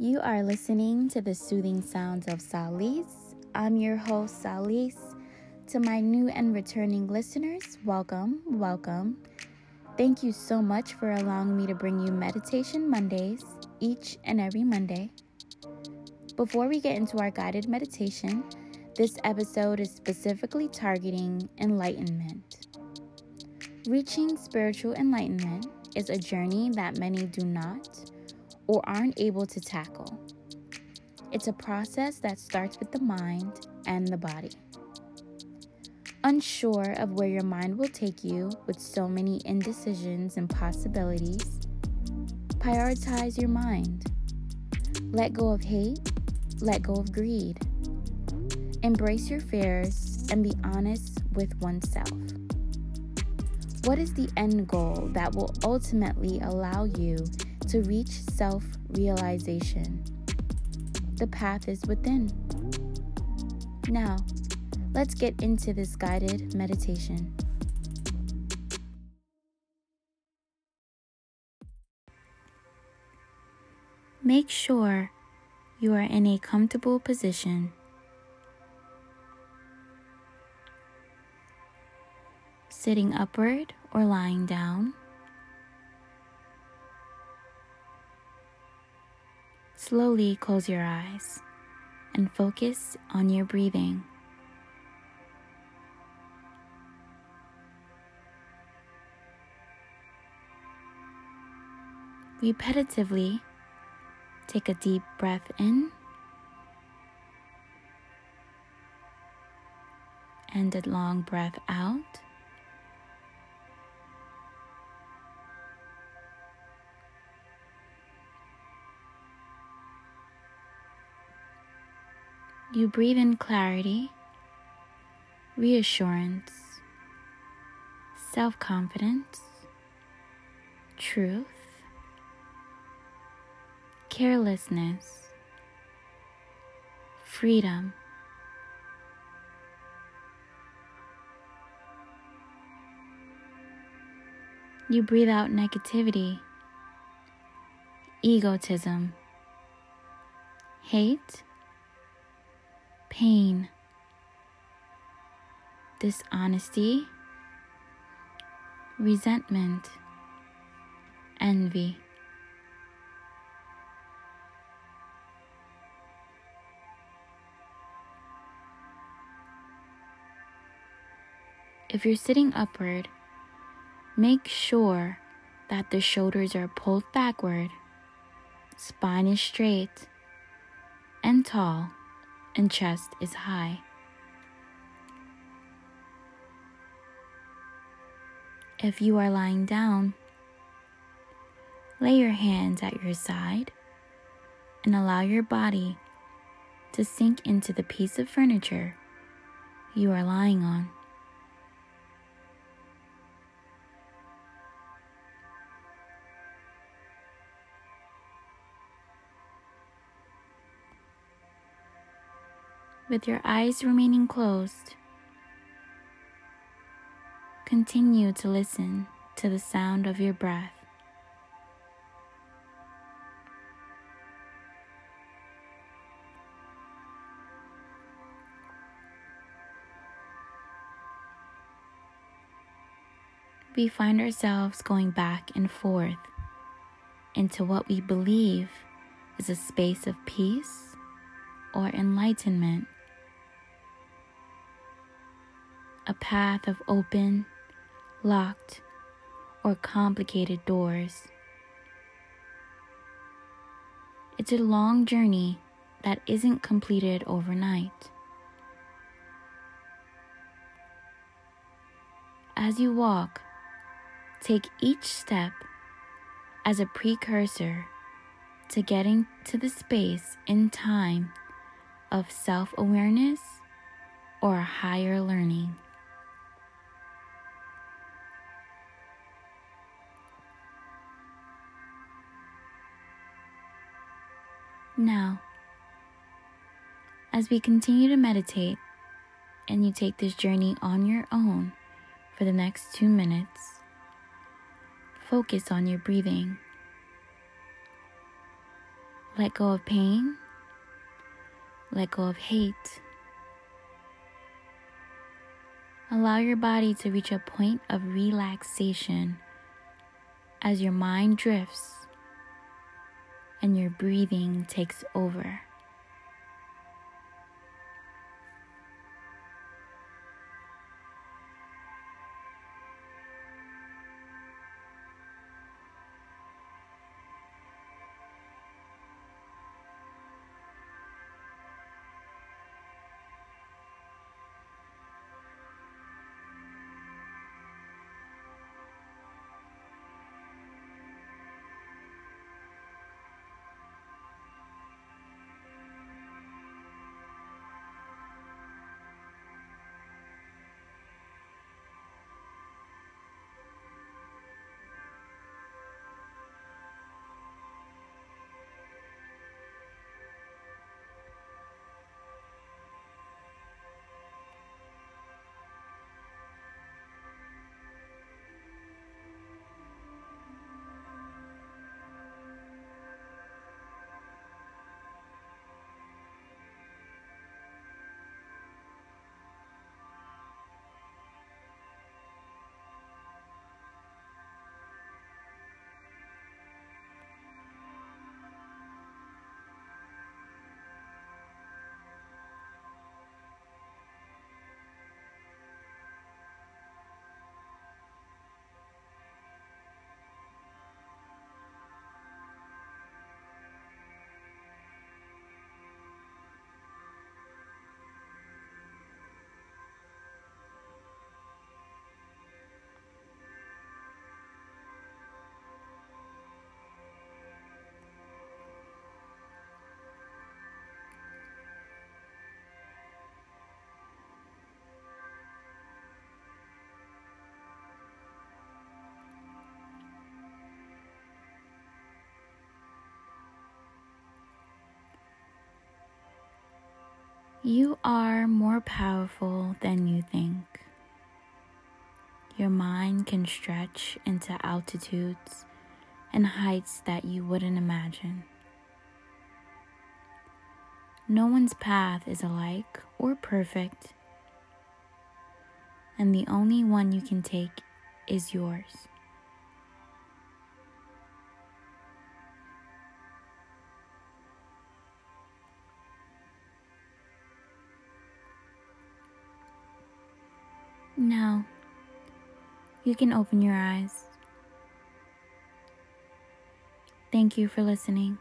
You are listening to the soothing sounds of Salis. I'm your host, Salis. To my new and returning listeners, welcome, welcome. Thank you so much for allowing me to bring you Meditation Mondays each and every Monday. Before we get into our guided meditation, this episode is specifically targeting enlightenment. Reaching spiritual enlightenment is a journey that many do not or aren't able to tackle. It's a process that starts with the mind and the body. Unsure of where your mind will take you with so many indecisions and possibilities, prioritize your mind. Let go of hate, let go of greed. Embrace your fears and be honest with oneself. What is the end goal that will ultimately allow you to reach self realization. The path is within. Now, let's get into this guided meditation. Make sure you are in a comfortable position. Sitting upward or lying down. Slowly close your eyes and focus on your breathing. Repetitively, take a deep breath in and a long breath out. You breathe in clarity, reassurance, self confidence, truth, carelessness, freedom. You breathe out negativity, egotism, hate, pain, dishonesty, resentment, envy. If you're sitting upward, make sure that the shoulders are pulled backward, spine is straight and tall and chest is high. If you are lying down, lay your hands at your side and allow your body to sink into the piece of furniture you are lying on. With your eyes remaining closed, continue to listen to the sound of your breath. We find ourselves going back and forth into what we believe is a space of peace or enlightenment a path of open, locked, or complicated doors. It's a long journey that isn't completed overnight. As you walk, take each step as a precursor to getting to the space in time of self awareness or higher learning. Now, as we continue to meditate and you take this journey on your own for the next two minutes, focus on your breathing. Let go of pain. Let go of hate. Allow your body to reach a point of relaxation as your mind drifts and your breathing takes over. You are more powerful than you think. Your mind can stretch into altitudes and heights that you wouldn't imagine. No one's path is alike or perfect, and the only one you can take is yours. Now, you can open your eyes. Thank you for listening.